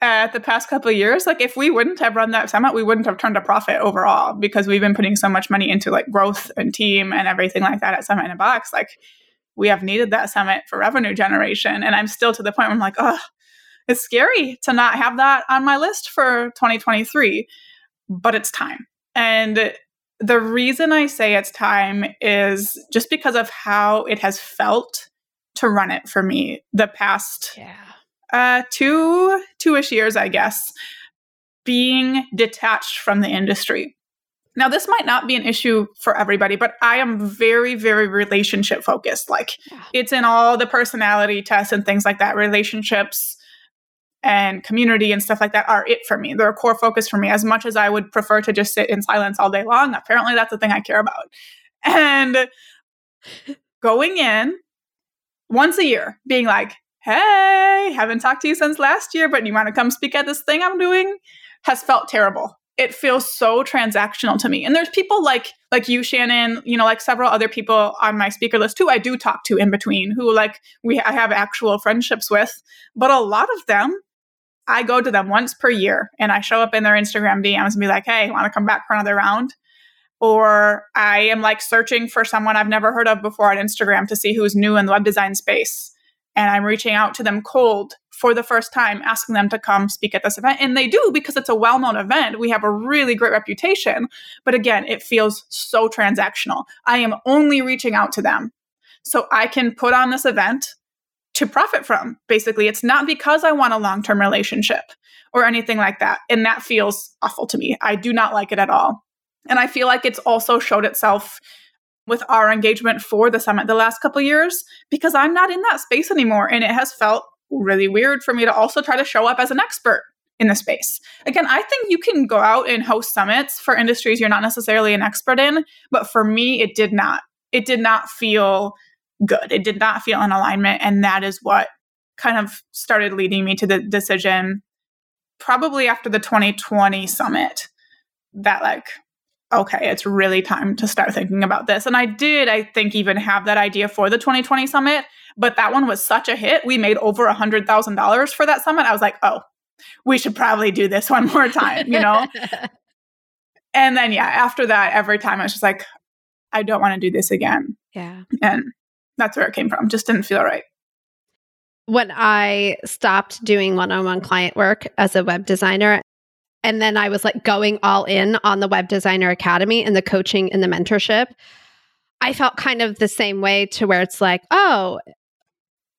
at the past couple of years, like if we wouldn't have run that summit, we wouldn't have turned a profit overall because we've been putting so much money into like growth and team and everything like that at Summit in a Box. Like we have needed that summit for revenue generation. And I'm still to the point where I'm like, oh, it's scary to not have that on my list for 2023, but it's time. And the reason I say it's time is just because of how it has felt to run it for me the past yeah. uh, two two-ish years, I guess, being detached from the industry. Now, this might not be an issue for everybody, but I am very, very relationship focused. Like yeah. it's in all the personality tests and things like that. Relationships and community and stuff like that are it for me. They're a core focus for me. As much as I would prefer to just sit in silence all day long, apparently that's the thing I care about. And going in once a year, being like, hey, haven't talked to you since last year, but you want to come speak at this thing I'm doing, has felt terrible. It feels so transactional to me. And there's people like like you, Shannon, you know, like several other people on my speaker list who I do talk to in between, who like we I have actual friendships with. But a lot of them I go to them once per year and I show up in their Instagram DMs and be like, hey, want to come back for another round? Or I am like searching for someone I've never heard of before on Instagram to see who's new in the web design space. And I'm reaching out to them cold for the first time, asking them to come speak at this event. And they do because it's a well known event. We have a really great reputation. But again, it feels so transactional. I am only reaching out to them so I can put on this event to profit from. Basically, it's not because I want a long term relationship or anything like that. And that feels awful to me. I do not like it at all. And I feel like it's also showed itself with our engagement for the summit the last couple years because I'm not in that space anymore. And it has felt really weird for me to also try to show up as an expert in the space. Again, I think you can go out and host summits for industries you're not necessarily an expert in, but for me, it did not. It did not feel good. It did not feel in alignment. And that is what kind of started leading me to the decision, probably after the 2020 summit, that like, okay, it's really time to start thinking about this. And I did, I think, even have that idea for the 2020 summit, but that one was such a hit. We made over a $100,000 for that summit. I was like, oh, we should probably do this one more time, you know? and then, yeah, after that, every time I was just like, I don't want to do this again. Yeah. And that's where it came from. Just didn't feel right. When I stopped doing one on one client work as a web designer, and then I was like going all in on the Web Designer Academy and the coaching and the mentorship, I felt kind of the same way to where it's like, oh,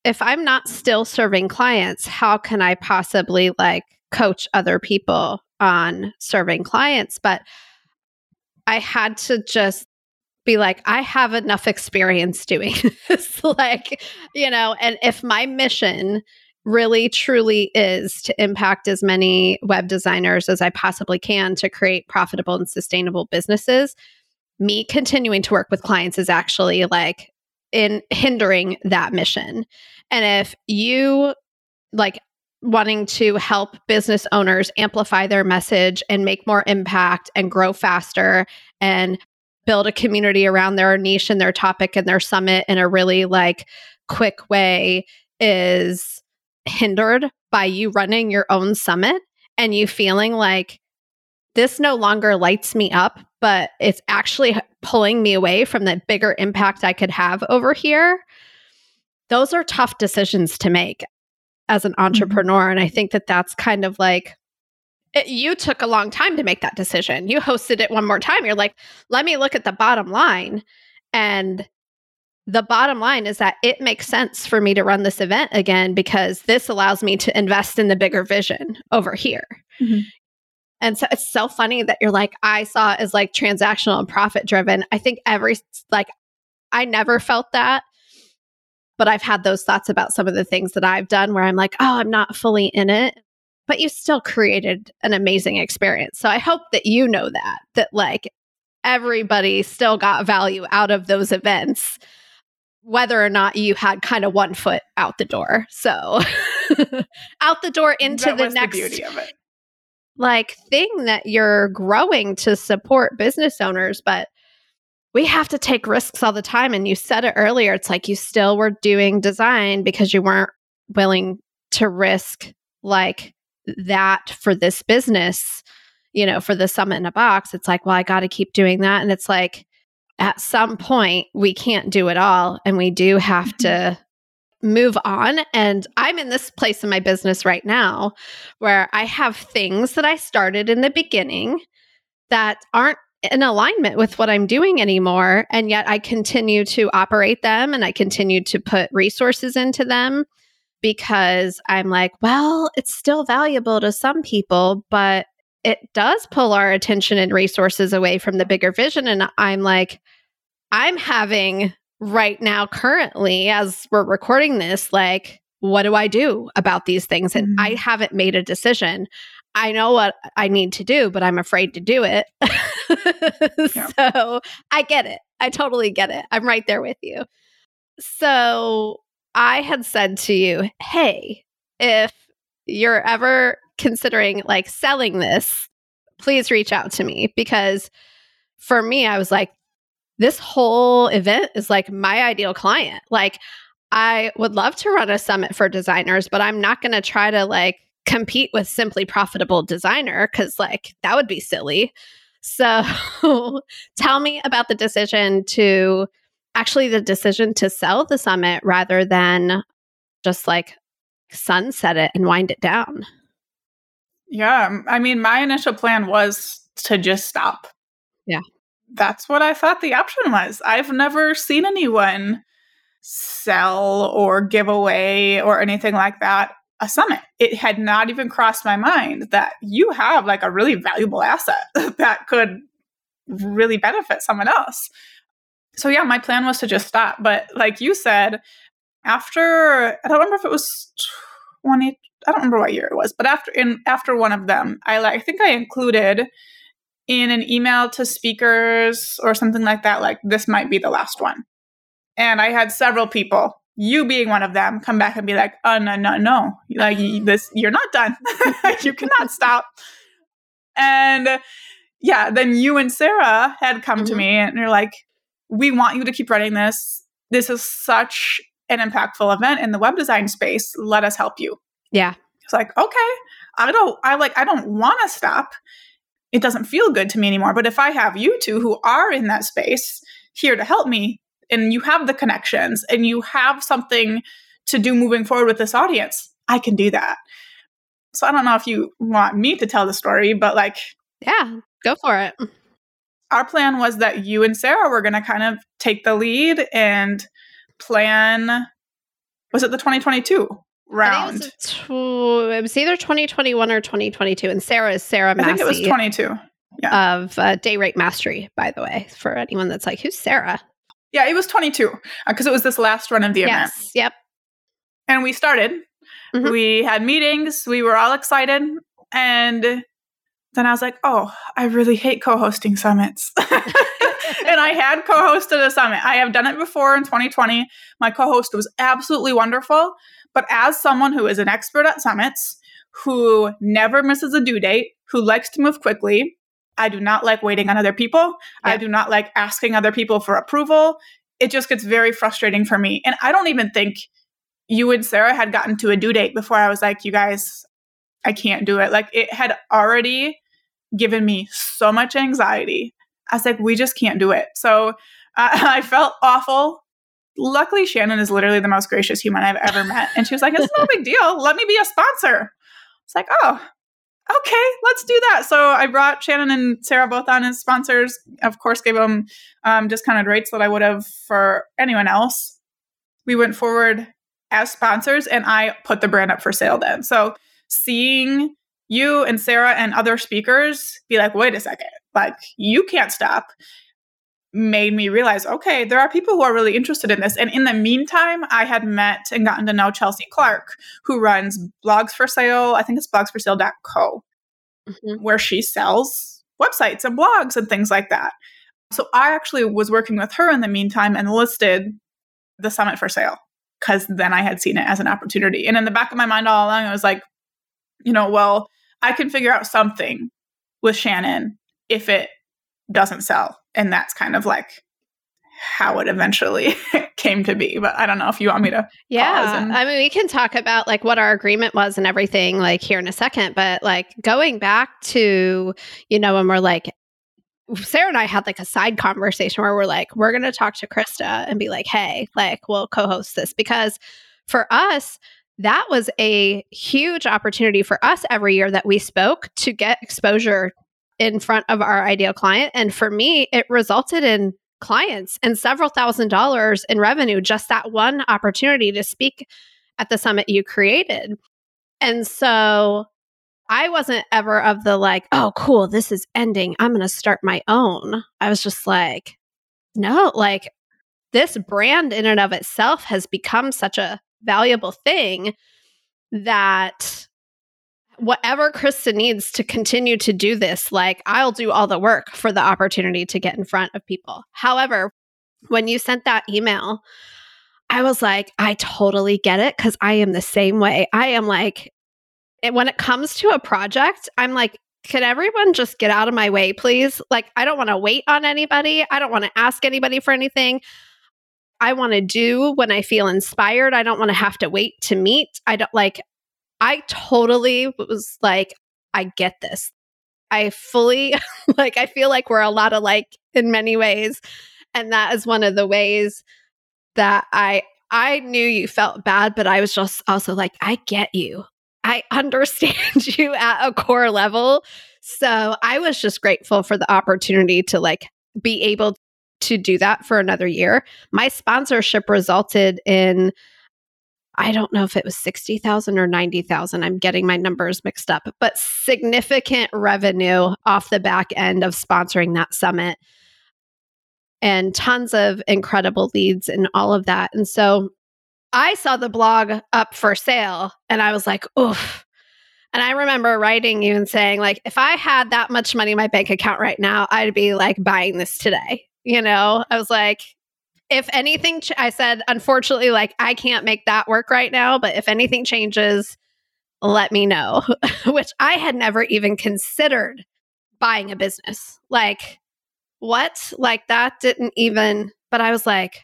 if I'm not still serving clients, how can I possibly like coach other people on serving clients? But I had to just be like, I have enough experience doing this. like, you know, and if my mission really truly is to impact as many web designers as I possibly can to create profitable and sustainable businesses, me continuing to work with clients is actually like in hindering that mission. And if you like wanting to help business owners amplify their message and make more impact and grow faster and build a community around their niche and their topic and their summit in a really like quick way is hindered by you running your own summit and you feeling like this no longer lights me up, but it's actually pulling me away from the bigger impact I could have over here. Those are tough decisions to make as an mm-hmm. entrepreneur. Mm-hmm. And I think that that's kind of like it, you took a long time to make that decision. You hosted it one more time. You're like, let me look at the bottom line. And the bottom line is that it makes sense for me to run this event again because this allows me to invest in the bigger vision over here. Mm-hmm. And so it's so funny that you're like, I saw it as like transactional and profit driven. I think every, like, I never felt that, but I've had those thoughts about some of the things that I've done where I'm like, oh, I'm not fully in it, but you still created an amazing experience. So I hope that you know that, that like everybody still got value out of those events whether or not you had kind of one foot out the door. So out the door into that the next the beauty of it. like thing that you're growing to support business owners, but we have to take risks all the time. And you said it earlier, it's like you still were doing design because you weren't willing to risk like that for this business, you know, for the summit in a box. It's like, well, I got to keep doing that. And it's like, at some point we can't do it all and we do have to mm-hmm. move on. And I'm in this place in my business right now where I have things that I started in the beginning that aren't in alignment with what I'm doing anymore. And yet I continue to operate them and I continue to put resources into them because I'm like, well, it's still valuable to some people, but it does pull our attention and resources away from the bigger vision. And I'm like, I'm having right now, currently, as we're recording this, like, what do I do about these things? And mm-hmm. I haven't made a decision. I know what I need to do, but I'm afraid to do it. yeah. So I get it. I totally get it. I'm right there with you. So I had said to you, hey, if you're ever considering like selling this, please reach out to me because for me, I was like, this whole event is like my ideal client. Like, I would love to run a summit for designers, but I'm not going to try to like compete with Simply Profitable Designer because, like, that would be silly. So, tell me about the decision to actually the decision to sell the summit rather than just like sunset it and wind it down. Yeah. I mean, my initial plan was to just stop. Yeah. That's what I thought the option was. I've never seen anyone sell or give away or anything like that a summit. It had not even crossed my mind that you have like a really valuable asset that could really benefit someone else. So yeah, my plan was to just stop, but like you said, after I don't remember if it was 20 I don't remember what year it was, but after in after one of them, I like I think I included in an email to speakers or something like that, like this might be the last one. And I had several people, you being one of them, come back and be like, "Oh no, no, no! Like this, you're not done. you cannot stop." And yeah, then you and Sarah had come mm-hmm. to me and you're like, "We want you to keep running this. This is such an impactful event in the web design space. Let us help you." Yeah, it's like okay. I don't. I like. I don't want to stop it doesn't feel good to me anymore. But if I have you two who are in that space here to help me, and you have the connections and you have something to do moving forward with this audience, I can do that. So I don't know if you want me to tell the story, but like, yeah, go for it. Our plan was that you and Sarah were going to kind of take the lead and plan. Was it the 2022? round. It was, tw- it was, either 2021 or 2022. And Sarah is Sarah Massey. I think it was 22. Yeah. Of uh, Day Rate Mastery, by the way, for anyone that's like, who's Sarah? Yeah, it was 22 because uh, it was this last run of the yes, event. Yep. And we started. Mm-hmm. We had meetings. We were all excited. And then I was like, oh, I really hate co hosting summits. and I had co hosted a summit. I have done it before in 2020. My co host was absolutely wonderful. But as someone who is an expert at summits, who never misses a due date, who likes to move quickly, I do not like waiting on other people. Yeah. I do not like asking other people for approval. It just gets very frustrating for me. And I don't even think you and Sarah had gotten to a due date before I was like, you guys, I can't do it. Like it had already given me so much anxiety. I was like, we just can't do it. So uh, I felt awful luckily Shannon is literally the most gracious human I've ever met. And she was like, it's no big deal. Let me be a sponsor. It's like, oh, okay, let's do that. So I brought Shannon and Sarah both on as sponsors. Of course, gave them um, discounted rates that I would have for anyone else. We went forward as sponsors, and I put the brand up for sale then. So seeing you and Sarah and other speakers be like, wait a second, like you can't stop. Made me realize okay there are people who are really interested in this. And in the meantime i had met and gotten to know chelsea clark who runs blogs for sale. I think it's blogsforsale.co mm-hmm. where she sells websites and blogs and things like that. So i actually was working with her in the meantime and listed the summit for sale because then i had seen it as an opportunity. And in the back of my mind all along i was like you know well i can figure out something with shannon if it doesn't sell. And that's kind of like how it eventually came to be. But I don't know if you want me to. Yeah. And- I mean, we can talk about like what our agreement was and everything like here in a second. But like going back to, you know, when we're like, Sarah and I had like a side conversation where we're like, we're going to talk to Krista and be like, hey, like, we'll co host this because for us, that was a huge opportunity for us every year that we spoke to get exposure in front of our ideal client. And for me, it resulted in clients and several thousand dollars in revenue, just that one opportunity to speak at the summit you created. And so I wasn't ever of the like, oh, cool, this is ending. I'm going to start my own. I was just like, no, like this brand in and of itself has become such a valuable thing that whatever Krista needs to continue to do this, like I'll do all the work for the opportunity to get in front of people. However, when you sent that email, I was like, I totally get it because I am the same way. I am like, when it comes to a project, I'm like, can everyone just get out of my way, please? Like, I don't want to wait on anybody. I don't want to ask anybody for anything. I want to do when I feel inspired. I don't want to have to wait to meet. I don't like, I totally was like, I get this. I fully like, I feel like we're a lot alike in many ways. And that is one of the ways that I I knew you felt bad, but I was just also like, I get you. I understand you at a core level. So I was just grateful for the opportunity to like be able to do that for another year. My sponsorship resulted in I don't know if it was 60,000 or 90,000. I'm getting my numbers mixed up, but significant revenue off the back end of sponsoring that summit and tons of incredible leads and all of that. And so I saw the blog up for sale and I was like, oof. And I remember writing you and saying, like, if I had that much money in my bank account right now, I'd be like buying this today. You know, I was like, if anything, ch- I said, unfortunately, like I can't make that work right now, but if anything changes, let me know, which I had never even considered buying a business. Like, what? Like, that didn't even, but I was like,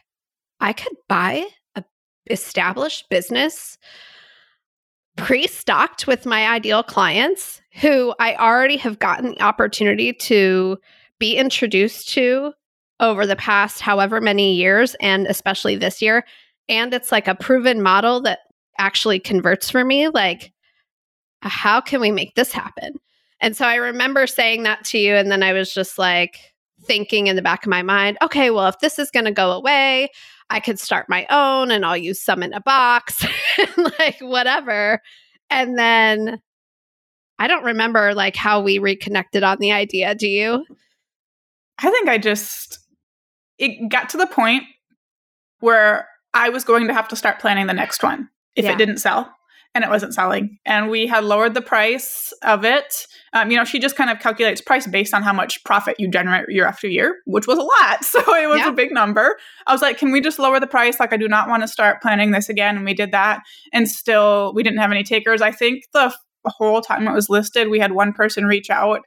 I could buy a established business pre-stocked with my ideal clients who I already have gotten the opportunity to be introduced to over the past however many years and especially this year and it's like a proven model that actually converts for me like how can we make this happen? And so i remember saying that to you and then i was just like thinking in the back of my mind okay well if this is going to go away i could start my own and i'll use Summit in a Box like whatever. And then i don't remember like how we reconnected on the idea do you? I think i just it got to the point where I was going to have to start planning the next one if yeah. it didn't sell. And it wasn't selling. And we had lowered the price of it. Um, you know, she just kind of calculates price based on how much profit you generate year after year, which was a lot. So it was yeah. a big number. I was like, can we just lower the price? Like, I do not want to start planning this again. And we did that. And still, we didn't have any takers. I think the whole time it was listed, we had one person reach out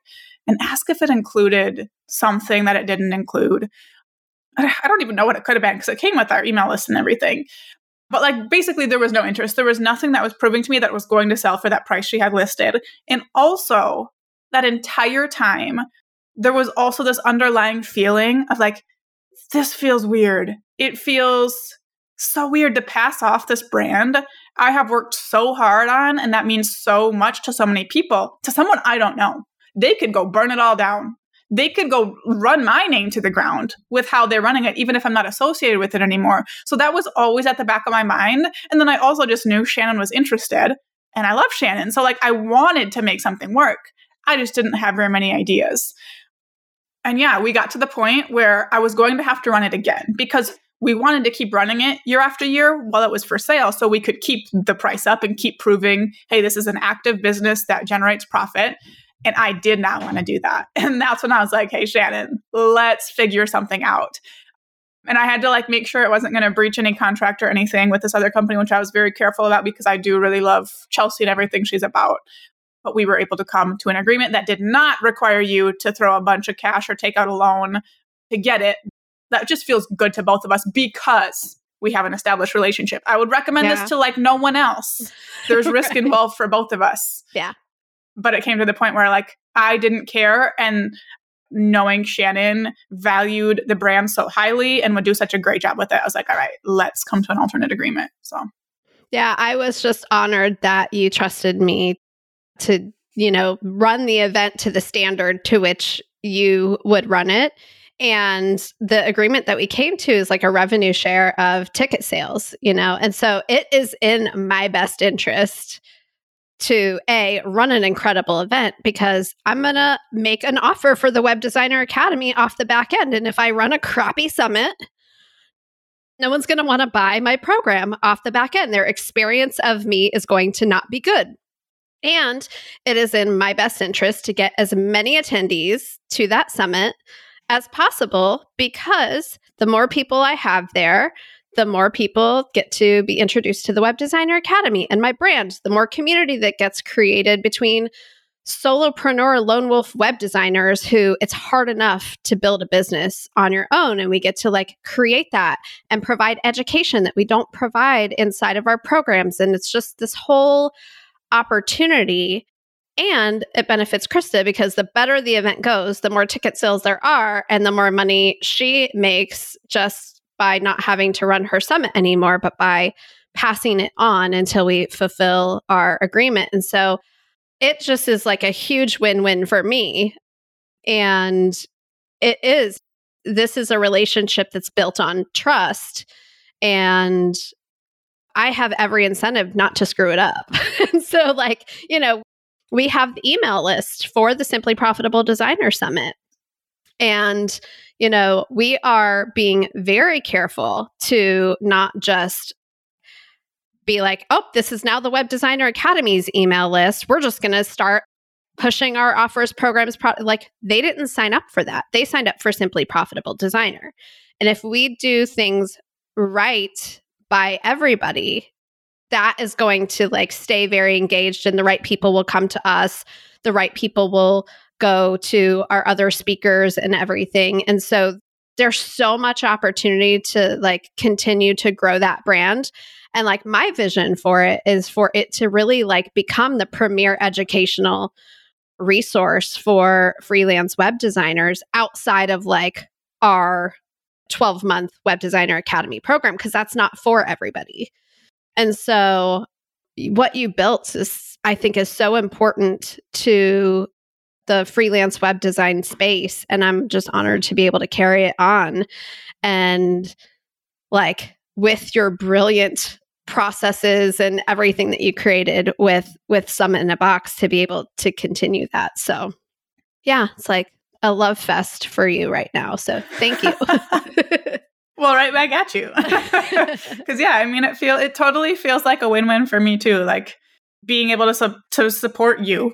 and ask if it included something that it didn't include. I don't even know what it could have been because it came with our email list and everything. But like basically there was no interest. There was nothing that was proving to me that was going to sell for that price she had listed. And also that entire time there was also this underlying feeling of like this feels weird. It feels so weird to pass off this brand I have worked so hard on, and that means so much to so many people, to someone I don't know. They could go burn it all down. They could go run my name to the ground with how they're running it, even if I'm not associated with it anymore. So that was always at the back of my mind. And then I also just knew Shannon was interested, and I love Shannon. So, like, I wanted to make something work. I just didn't have very many ideas. And yeah, we got to the point where I was going to have to run it again because we wanted to keep running it year after year while it was for sale so we could keep the price up and keep proving hey this is an active business that generates profit and i did not want to do that and that's when i was like hey shannon let's figure something out and i had to like make sure it wasn't going to breach any contract or anything with this other company which i was very careful about because i do really love chelsea and everything she's about but we were able to come to an agreement that did not require you to throw a bunch of cash or take out a loan to get it that just feels good to both of us because we have an established relationship. I would recommend yeah. this to like no one else. There's risk involved for both of us. Yeah. But it came to the point where like I didn't care and knowing Shannon valued the brand so highly and would do such a great job with it. I was like, all right, let's come to an alternate agreement. So Yeah, I was just honored that you trusted me to, you know, run the event to the standard to which you would run it and the agreement that we came to is like a revenue share of ticket sales, you know? And so it is in my best interest to a run an incredible event because I'm going to make an offer for the Web Designer Academy off the back end. And if I run a crappy summit, no one's going to want to buy my program off the back end. Their experience of me is going to not be good. And it is in my best interest to get as many attendees to that summit as possible because the more people I have there, the more people get to be introduced to the Web Designer Academy and my brand, the more community that gets created between solopreneur lone wolf web designers who it's hard enough to build a business on your own. And we get to like create that and provide education that we don't provide inside of our programs. And it's just this whole opportunity. And it benefits Krista because the better the event goes, the more ticket sales there are, and the more money she makes just by not having to run her summit anymore, but by passing it on until we fulfill our agreement. And so it just is like a huge win win for me. And it is, this is a relationship that's built on trust. And I have every incentive not to screw it up. and so, like, you know, we have the email list for the Simply Profitable Designer Summit. And, you know, we are being very careful to not just be like, oh, this is now the Web Designer Academy's email list. We're just going to start pushing our offers, programs. Pro-. Like, they didn't sign up for that. They signed up for Simply Profitable Designer. And if we do things right by everybody, that is going to like stay very engaged and the right people will come to us the right people will go to our other speakers and everything. And so there's so much opportunity to like continue to grow that brand. And like my vision for it is for it to really like become the premier educational resource for freelance web designers outside of like our 12 month web designer academy program because that's not for everybody. And so what you built is I think is so important to the freelance web design space and I'm just honored to be able to carry it on and like with your brilliant processes and everything that you created with with Summit in a Box to be able to continue that. So yeah, it's like a love fest for you right now. So thank you. Well, right back at you. Because yeah, I mean, it feel it totally feels like a win-win for me too. Like being able to su- to support you,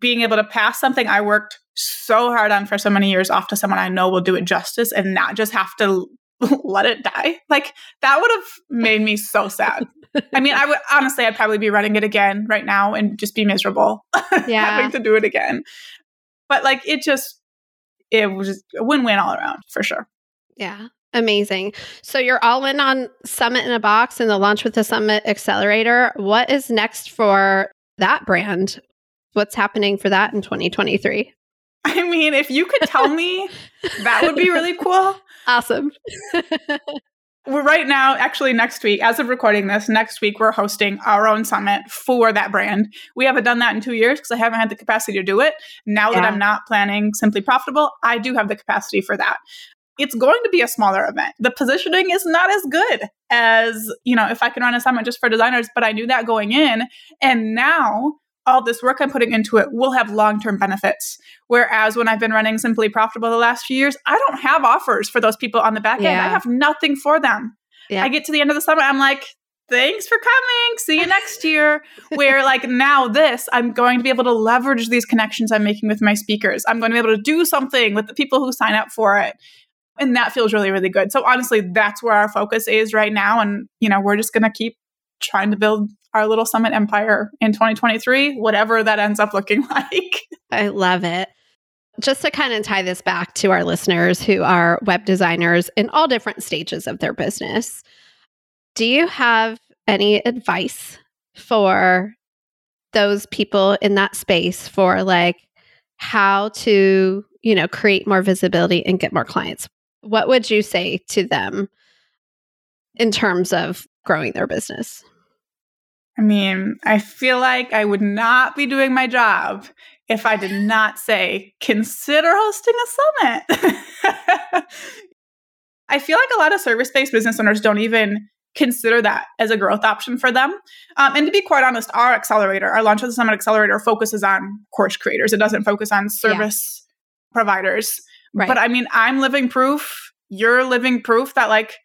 being able to pass something I worked so hard on for so many years off to someone I know will do it justice, and not just have to let it die. Like that would have made me so sad. I mean, I would honestly, I'd probably be running it again right now and just be miserable yeah. having to do it again. But like, it just, it was a win-win all around for sure. Yeah. Amazing. So you're all in on Summit in a Box and the Launch with the Summit Accelerator. What is next for that brand? What's happening for that in 2023? I mean, if you could tell me, that would be really cool. Awesome. we're right now, actually, next week, as of recording this, next week, we're hosting our own summit for that brand. We haven't done that in two years because I haven't had the capacity to do it. Now yeah. that I'm not planning Simply Profitable, I do have the capacity for that. It's going to be a smaller event. The positioning is not as good as, you know, if I can run a summit just for designers, but I knew that going in. And now all this work I'm putting into it will have long term benefits. Whereas when I've been running Simply Profitable the last few years, I don't have offers for those people on the back yeah. end. I have nothing for them. Yeah. I get to the end of the summer, I'm like, thanks for coming. See you next year. Where, like, now this, I'm going to be able to leverage these connections I'm making with my speakers. I'm going to be able to do something with the people who sign up for it. And that feels really, really good. So, honestly, that's where our focus is right now. And, you know, we're just going to keep trying to build our little summit empire in 2023, whatever that ends up looking like. I love it. Just to kind of tie this back to our listeners who are web designers in all different stages of their business, do you have any advice for those people in that space for like how to, you know, create more visibility and get more clients? What would you say to them in terms of growing their business? I mean, I feel like I would not be doing my job if I did not say, consider hosting a summit. I feel like a lot of service based business owners don't even consider that as a growth option for them. Um, and to be quite honest, our accelerator, our Launch of the Summit accelerator, focuses on course creators. It doesn't focus on service yeah. providers. Right. But I mean, I'm living proof, you're living proof that like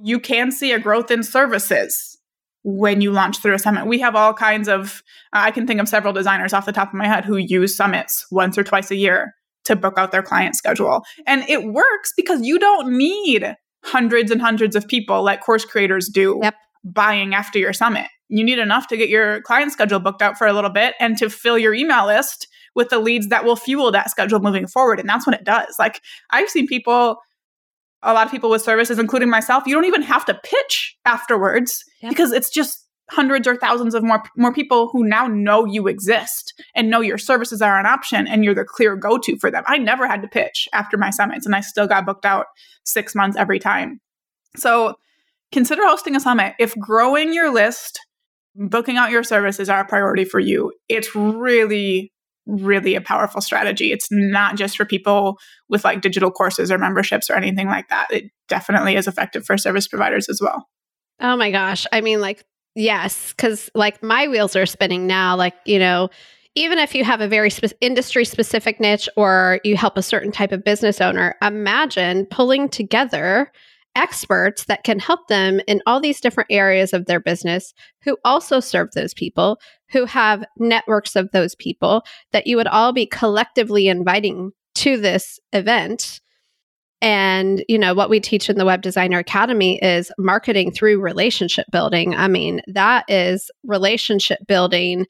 you can see a growth in services when you launch through a summit. We have all kinds of, uh, I can think of several designers off the top of my head who use summits once or twice a year to book out their client schedule. And it works because you don't need hundreds and hundreds of people like course creators do yep. buying after your summit. You need enough to get your client schedule booked out for a little bit and to fill your email list with the leads that will fuel that schedule moving forward. And that's what it does. Like I've seen people a lot of people with services, including myself, you don't even have to pitch afterwards yep. because it's just hundreds or thousands of more more people who now know you exist and know your services are an option and you're the clear go-to for them. I never had to pitch after my summits and I still got booked out 6 months every time. So consider hosting a summit. If growing your list, booking out your services are a priority for you, it's really really a powerful strategy. It's not just for people with like digital courses or memberships or anything like that. It definitely is effective for service providers as well. Oh my gosh. I mean, like, yes, because like my wheels are spinning now. Like, you know, even if you have a very spe- industry specific niche or you help a certain type of business owner, imagine pulling together experts that can help them in all these different areas of their business who also serve those people, who have networks of those people that you would all be collectively inviting to this event. And, you know, what we teach in the Web Designer Academy is marketing through relationship building. I mean, that is relationship building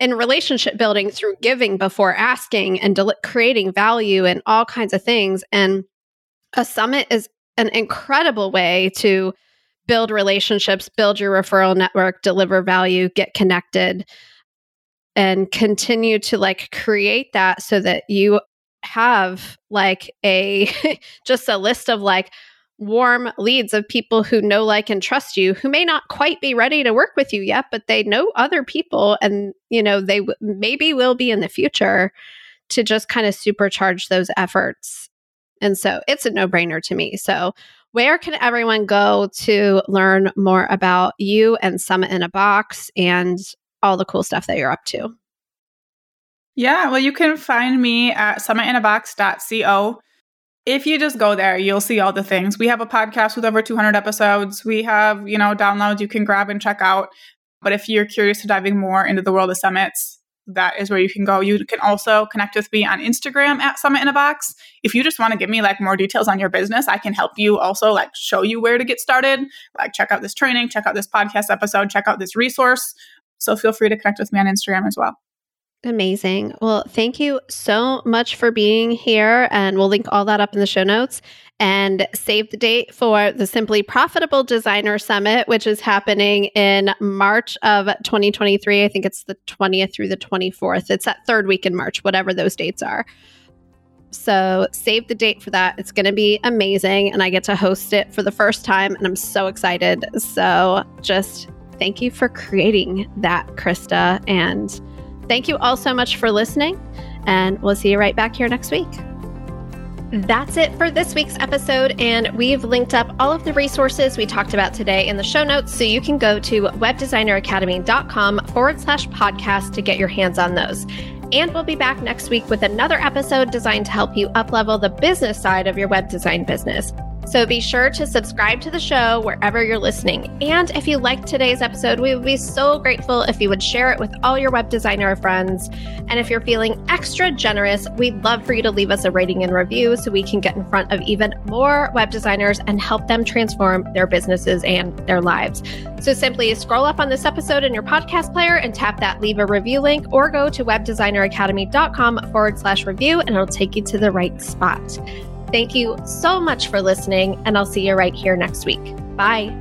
and relationship building through giving before asking and del- creating value and all kinds of things. And a summit is an incredible way to build relationships, build your referral network, deliver value, get connected, and continue to like create that so that you have like a just a list of like warm leads of people who know like and trust you who may not quite be ready to work with you yet but they know other people and you know they w- maybe will be in the future to just kind of supercharge those efforts and so it's a no brainer to me. So, where can everyone go to learn more about you and Summit in a Box and all the cool stuff that you're up to? Yeah, well, you can find me at summitinabox.co. If you just go there, you'll see all the things. We have a podcast with over 200 episodes. We have, you know, downloads you can grab and check out. But if you're curious to diving more into the world of summits, that is where you can go. You can also connect with me on Instagram at Summit in a Box. If you just want to give me like more details on your business, I can help you also like show you where to get started. Like check out this training, check out this podcast episode, check out this resource. So feel free to connect with me on Instagram as well. Amazing. Well, thank you so much for being here. And we'll link all that up in the show notes and save the date for the Simply Profitable Designer Summit, which is happening in March of 2023. I think it's the 20th through the 24th. It's that third week in March, whatever those dates are. So save the date for that. It's going to be amazing. And I get to host it for the first time. And I'm so excited. So just thank you for creating that, Krista. And thank you all so much for listening. And we'll see you right back here next week. That's it for this week's episode, and we've linked up all of the resources we talked about today in the show notes, so you can go to webdesigneracademy.com forward slash podcast to get your hands on those. And we'll be back next week with another episode designed to help you uplevel the business side of your web design business. So be sure to subscribe to the show wherever you're listening. And if you liked today's episode, we would be so grateful if you would share it with all your web designer friends. And if you're feeling extra generous, we'd love for you to leave us a rating and review so we can get in front of even more web designers and help them transform their businesses and their lives. So simply scroll up on this episode in your podcast player and tap that leave a review link or go to webdesigneracademy.com forward slash review and it'll take you to the right spot. Thank you so much for listening, and I'll see you right here next week. Bye.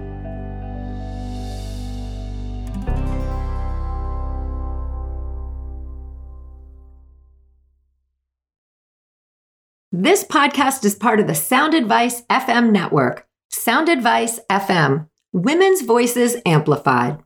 This podcast is part of the Sound Advice FM network. Sound Advice FM, women's voices amplified.